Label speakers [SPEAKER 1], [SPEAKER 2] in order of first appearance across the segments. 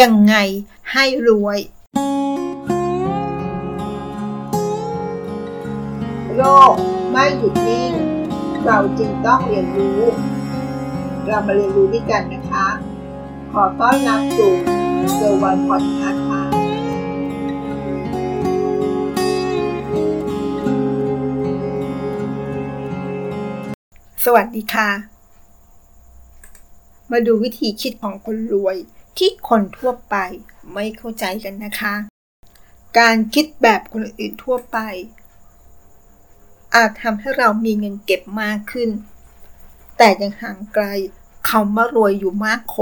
[SPEAKER 1] ยังไงให้รวย
[SPEAKER 2] โลกไม่หยุดนิ่ง เราจรึงต้องเรียนรู้ เรามาเรียนรู้ด้วยกันนะคะ ขอต้อนรับสู่เซอร์วันพอดคาส์ค่ะ
[SPEAKER 1] สวัสดีค่ะ มาดูวิธีคิดของคนรวย ที่คนทั่วไปไม่เข้าใจกันนะคะ การคิดแบบคนอื่นทั่วไป อาจทำให้เรามีเงินเก็บมากขึ้น แต่ยังห่างไกลคำว่ารวยอยู่มากโข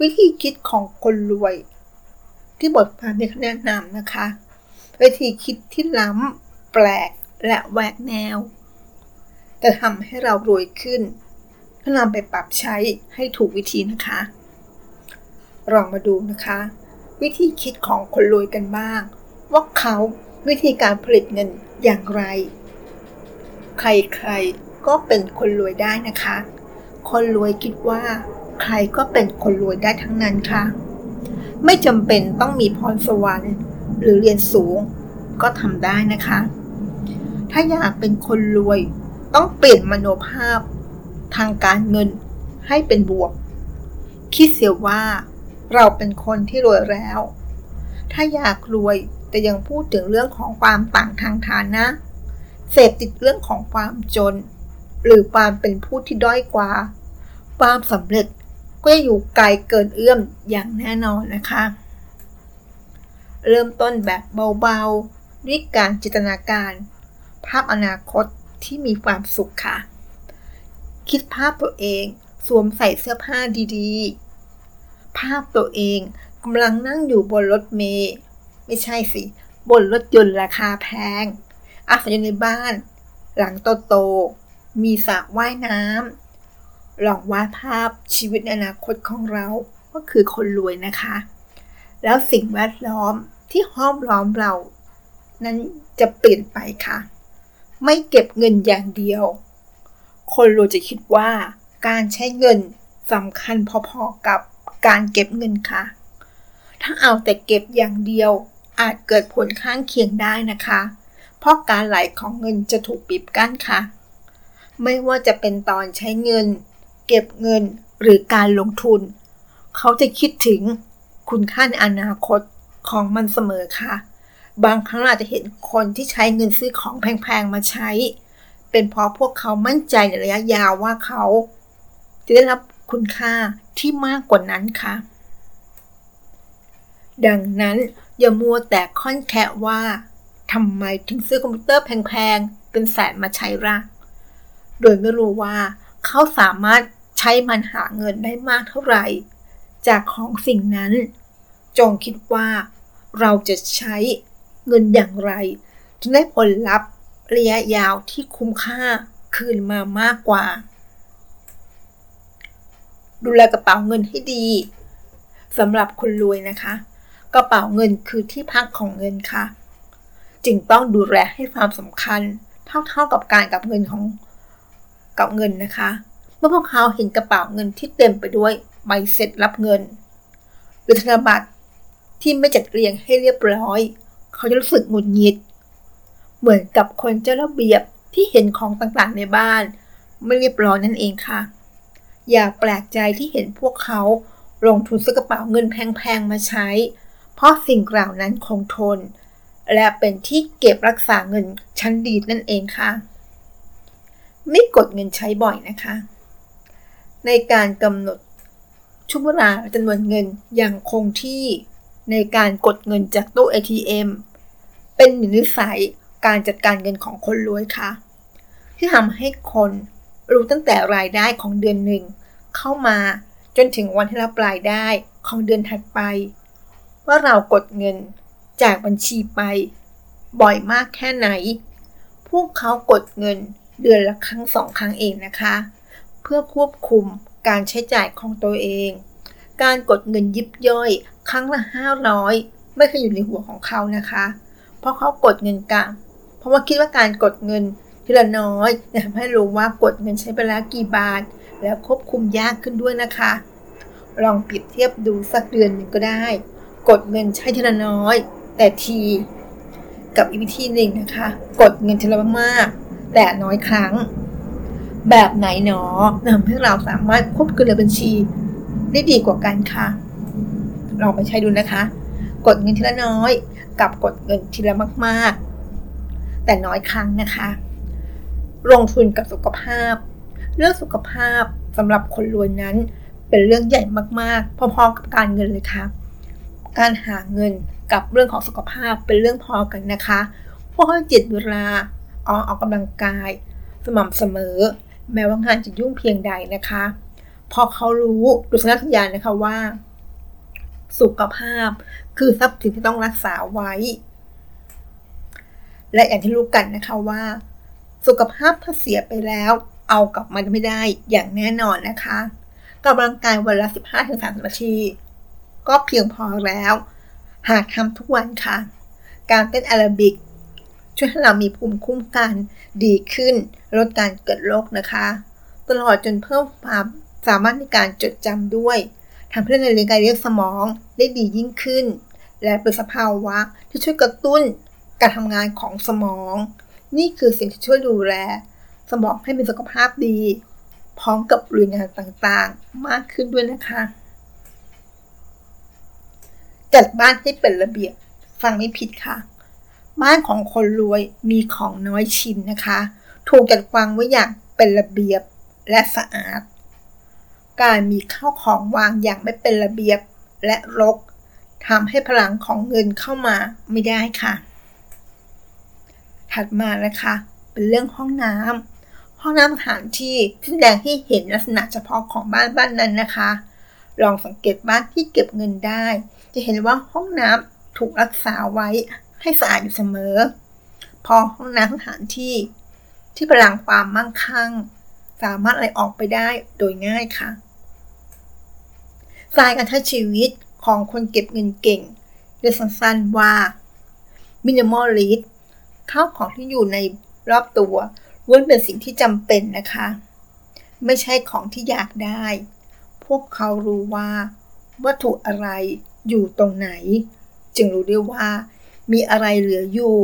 [SPEAKER 1] วิธีคิดของคนรวย ที่บทความนี้แนะนำนะคะ วิธีคิดที่ล้ำแปลกและแหวกแนว จะทำให้เรารวยขึ้น ถ้านำไปปรับใช้ให้ถูกวิธีนะคะ ลองมาดูนะคะ วิธีคิดของคนรวยกันบ้าง ว่าเขาวิธีการผลิตเงินอย่างไร ใครๆก็เป็นคนรวยได้นะคะ คนรวยคิดว่า ใครก็เป็นคนรวยได้ทั้งนั้นค่ะ ไม่จำเป็นต้องมีพรสวรรค์ หรือเรียนสูงก็ทำได้นะคะ ถ้าอยากเป็นคนรวยต้องเปลี่ยนมโนภาพ ทางการเงินให้เป็นบวก คิดเสียว่าเราเป็นคนที่รวยแล้ว ถ้าอยากรวยแต่ยังพูดถึงเรื่องของความต่างทางฐานะ เสพติดเรื่องของความจน หรือความเป็นผู้ที่ด้อยกว่า ความสำเร็จก็อยู่ไกลเกินเอื้อมอย่างแน่นอนนะคะ เริ่มต้นแบบเบาๆด้วยการจินตนาการ ภาพอนาคตที่มีความสุขค่ะ คิดภาพตัวเอง สวมใส่เสื้อผ้าดีๆ ภาพตัวเองกำลังนั่งอยู่บนรถเมล์ไม่ใช่สิ บนรถยนต์ราคาแพง อาศัยอยู่ในบ้าน หลังโตๆมีสระว่ายน้ำลองวาดภาพชีวิตในอนาคตของเราก็คือคนรวยนะคะ แล้วสิ่งแวดล้อมที่ห้อมล้อมเรา นั้นจะเปลี่ยนไปค่ะ ไม่เก็บเงินอย่างเดียว คนรวยจะคิดว่าการใช้เงินสำคัญพอๆกับการเก็บเงินค่ะ ถ้าเอาแต่เก็บอย่างเดียวอาจเกิดผลข้างเคียงได้นะคะ เพราะการไหลของเงินจะถูกปิดกั้นค่ะ ไม่ว่าจะเป็นตอนใช้เงิน เก็บเงินหรือการลงทุน เขาจะคิดถึงคุณค่าในอนาคตของมันเสมอค่ะ บางครั้งอาจจะเห็นคนที่ใช้เงินซื้อของแพงๆมาใช้ เป็นเพราะพวกเขามั่นใจในระยะยาวว่าเขา จะได้รับคุณค่าที่มากกว่านั้นค่ะ ดังนั้นอย่ามัวแต่ค่อนแคะว่าทำไมถึงซื้อคอมพิวเตอร์แพงๆ เป็นแสนมาใช้ละโดยไม่รู้ว่าเขาสามารถใช้มันหาเงินได้มากเท่าไหร่ จากของสิ่งนั้น จงคิดว่าเราจะใช้เงินอย่างไรจึงได้ผลลัพธ์ ระยะยาวที่คุ้มค่าคืนมามากกว่า ดูแลกระเป๋าเงินให้ดีสำหรับคนรวยนะคะ กระเป๋าเงินคือที่พักของเงินค่ะ จึงต้องดูแลให้ความสำคัญเท่าๆกับการกับเงินของกับเงินนะคะ เมื่อพวกเขาเห็นกระเป๋าเงินที่เต็มไปด้วยใบเสร็จรับเงินหรือธนบัตรที่ไม่จัดเรียงให้เรียบร้อย เขาจะรู้สึกหงุดหงิด เหมือนกับคนเจ้าระเบียบที่เห็นของต่างๆในบ้าน ไม่เรียบร้อยนั่นเองค่ะ อย่าแปลกใจที่เห็นพวกเขาลงทุนซื้อกระเป๋าเงินแพงๆมาใช้ เพราะสิ่งกล่าวนั้นคงทน และเป็นที่เก็บรักษาเงินชั้นดีนั่นเองค่ะ ไม่กดเงินใช้บ่อยนะคะ ในการกำหนดช่วงเวลาจำนวนเงินอย่างคงที่ในการกดเงินจากตู้ ATM เป็นหนึ่งนิสัย การจัดการเงินของคนรวยค่ะที่ทำให้คนรู้ตั้งแต่รายได้ของเดือนหนึ่ง เข้ามาจนถึงวันที่รับรายได้ของเดือนถัดไป ว่าเรากดเงินจากบัญชีไป บ่อยมากแค่ไหน พวกเขากดเงินเดือนละครั้งสองครั้งเองนะคะ เพื่อควบคุมการใช้จ่ายของตัวเอง การกดเงินยิบย่อยครั้งละ 500 ไม่เคยอยู่ในหัวของเขานะคะ เพราะเขากดเงินกลาง เพราะว่าคิดว่าการกดเงินทีละน้อยจะทำให้รู้ว่ากดเงินใช้ไปแล้วกี่บาท แล้วควบคุมยากขึ้นด้วยนะคะ ลองเปรียบเทียบดูสักเดือนหนึ่งก็ได้ กดเงินใช้ทีละน้อย แต่ทีกับอีกวิธีหนึ่งนะคะ กดเงินทีละมากแต่น้อยครั้ง แบบไหนหนอทำให้เราสามารถควบคุมบัญชีได้ดีกว่ากันค่ะลองไปใช้ดูนะคะ กดเงินทีละน้อย กับกดเงินทีละมากๆ แต่น้อยครั้งนะคะ ลงทุนกับสุขภาพ เรื่องสุขภาพสำหรับคนรวยนั้น เป็นเรื่องใหญ่มากๆ พอๆกับการเงินเลยค่ะ การหาเงินกับเรื่องของสุขภาพเป็นเรื่องพอกันนะคะเพราะให้จิตเวลาออกออกกำลังกาย สม่ำเสมอ แม้ว่างานจะยุ่งเพียงใดนะคะ พอเขารู้ดุษณัญญาณนะคะว่า สุขภาพคือทรัพย์สินที่ต้องรักษาไว้ และอย่างที่รู้กันนะคะว่า สุขภาพถ้าเสียไปแล้ว เอากลับมาไม่ได้อย่างแน่นอนนะคะกำลังกายวันละ 15-30นาทีก็เพียงพอแล้ว หากทำทุกวันค่ะ การเต้นแอโรบิกช่วยให้เรามีภูมิคุ้มกันดีขึ้น ลดการเกิดโรคนะคะ ตลอดจนเพิ่มความสามารถในการจดจำด้วยทำให้ในเรื่องการเรียกสมองได้ดียิ่งขึ้น และเป็นสภาวะที่ช่วยกระตุ้น การทำงานของสมอง นี่คือสิ่งที่ช่วยดูแล สมองให้มีสุขภาพดี พร้อมกับรื่องงานต่างๆ มากขึ้นด้วยนะคะ จัดบ้านให้เป็นระเบียบ ฟังไม่ผิดค่ะ บ้านของคนรวยมีของน้อยชิ้นนะคะ ถูกจัดวางไว้อย่างเป็นระเบียบและสะอาด การมีข้าวของวางอย่างไม่เป็นระเบียบและรกทำให้พลังของเงินเข้ามาไม่ได้ค่ะ ถัดมานะคะ เป็นเรื่องห้องน้ำห้องน้ำสถานที่ที่แสดงให้เห็นลักษณะเฉพาะของบ้านบ้านนั้นนะคะ ลองสังเกตบ้านที่เก็บเงินได้ จะเห็นว่าห้องน้ำถูกรักษาไว้ให้สะอาดอยู่เสมอ พอห้องน้ำสถานที่ ที่พลังความมั่งคั่ง สามารถไหลออกไปได้โดยง่ายค่ะสไตล์การใช้ชีวิตของคนเก็บเงินเก่งเรียกสั้นๆว่า minimalist ข้าวของที่อยู่ในรอบตัวล้วนเป็นสิ่งที่จำเป็นนะคะ ไม่ใช่ของที่อยากได้ พวกเขารู้ว่า วัตถุอะไรอยู่ตรงไหน จึงรู้ได้ว่า มีอะไรเหลืออยู่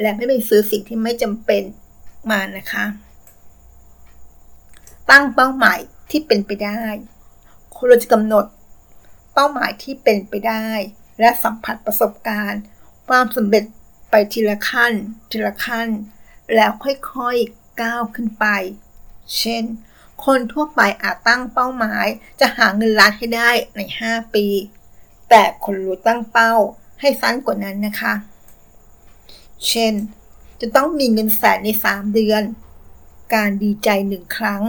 [SPEAKER 1] และไม่ไปซื้อสิ่งที่ไม่จำเป็นมานะคะตั้งเป้าหมายที่เป็นไปได้คนเราจะกำหนด เป้าหมายที่เป็นไปได้ และสัมผัสประสบการณ์ ความสำเร็จ ไปทีละขั้น ทีละขั้น แล้วค่อยๆก้าวขึ้นไป เช่น คนทั่วไปอาจตั้งเป้าหมาย จะหาเงินล้านให้ได้ใน 5 ปี แต่คนรู้ตั้งเป้าให้สั้นกว่านั้นนะคะ เช่น จะต้องมีเงินแสนใน 3 เดือน การดีใจหนึ่งครั้ง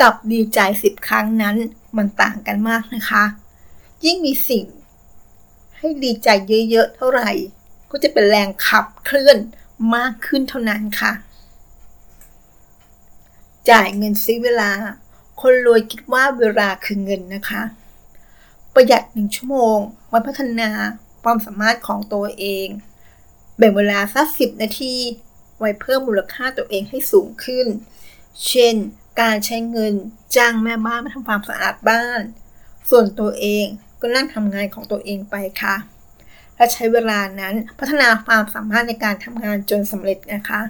[SPEAKER 1] กับดีใจ10ครั้งนั้นมันต่างกันมากนะคะ ยิ่งมีสิ่งให้ดีใจเยอะๆเท่าไหร่ ก็จะเป็นแรงขับเคลื่อนมากขึ้นเท่านั้นค่ะ จ่ายเงินซื้อเวลา คนรวยคิดว่าเวลาคือเงินนะคะ ประหยัดหนึ่งชั่วโมงไว้พัฒนาความสามารถของตัวเอง แบ่งเวลาสักสิบนาทีไว้เพิ่มมูลค่าตัวเองให้สูงขึ้น เช่น การใช้เงินจ้างแม่บ้านมาทำความสะอาดบ้าน ส่วนตัวเองก็นั่งทำงานของตัวเองไปค่ะ และใช้เวลานั้นพัฒนาความสามารถในการทำงานจนสำเร็จนะคะ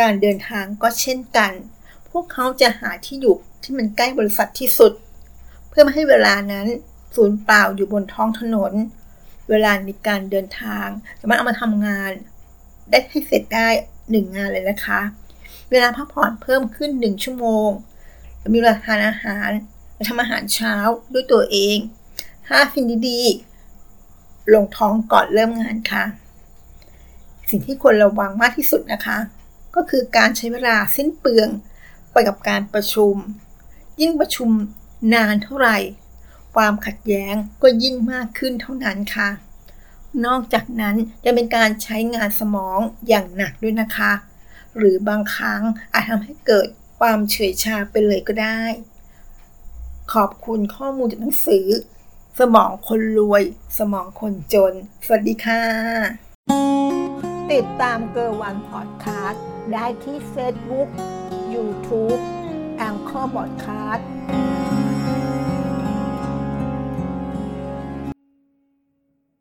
[SPEAKER 1] การเดินทางก็เช่นกัน พวกเขาจะหาที่อยู่ที่มันใกล้บริษัทที่สุด เพื่อไม่ให้เวลานั้นสูญเปล่าอยู่บนท้องถนน เวลาในการเดินทางสามารถเอามาทำงาน ได้ให้เสร็จได้หนึ่งงานเลยนะคะ เวลาพักผ่อนเพิ่มขึ้นหนึ่งชั่วโมงมีเวลาทานอาหารทำอาหารเช้าด้วยตัวเอง ห้าสิ่งดีๆ ลงท้องก่อนเริ่มงานค่ะ สิ่งที่ควรระวังมากที่สุดนะคะ ก็คือการใช้เวลาสิ้นเปลืองไปกับการประชุม ยิ่งประชุมนานเท่าไหร่ ความขัดแย้งก็ยิ่งมากขึ้นเท่านั้นค่ะ นอกจากนั้นจะเป็นการใช้งานสมองอย่างหนักด้วยนะคะ หรือบางครั้งอาจทำให้เกิดความเฉยชาไปเลยก็ได้ ขอบคุณข้อมูลจากหนังสือ สมองคนรวย สมองคนจน สวัสดีค่ะ ติดตามเกอร์วันพอดคาสต์ได้ที่เฟซบุ๊กยูทูบ Anchor พอดคาสต์